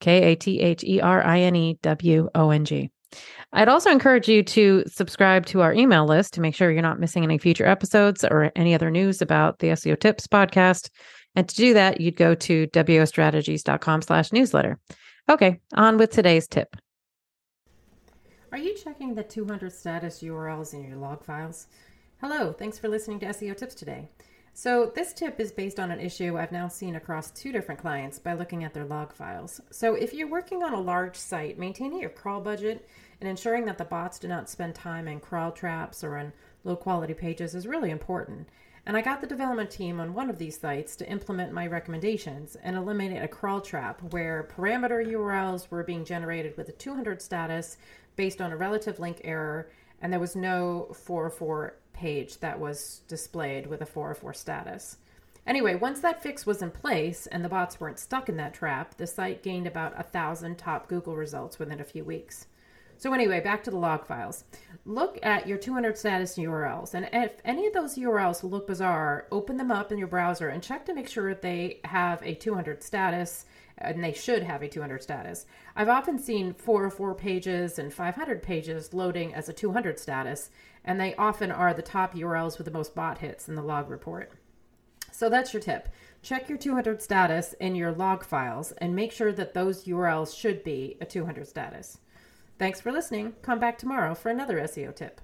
K A T H E R I N E W O N G. I'd also encourage you to subscribe to our email list to make sure you're not missing any future episodes or any other news about the SEO Tips podcast. And to do that, you'd go to wostrategies.com slash newsletter. Okay, on with today's tip. Are you checking the 200 status URLs in your log files? Hello, thanks for listening to SEO Tips today. So, this tip is based on an issue I've now seen across two different clients by looking at their log files. So, if you're working on a large site, maintaining your crawl budget and ensuring that the bots do not spend time in crawl traps or in low quality pages is really important. And I got the development team on one of these sites to implement my recommendations and eliminate a crawl trap where parameter URLs were being generated with a 200 status based on a relative link error, and there was no 404 page that was displayed with a 404 status. Anyway, once that fix was in place and the bots weren't stuck in that trap, the site gained about a thousand top Google results within a few weeks. So, anyway, back to the log files. Look at your 200 status URLs, and if any of those URLs look bizarre, open them up in your browser and check to make sure that they have a 200 status, and they should have a 200 status. I've often seen 404 pages and 500 pages loading as a 200 status, and they often are the top URLs with the most bot hits in the log report. So that's your tip. Check your 200 status in your log files and make sure that those URLs should be a 200 status. Thanks for listening. Come back tomorrow for another SEO tip.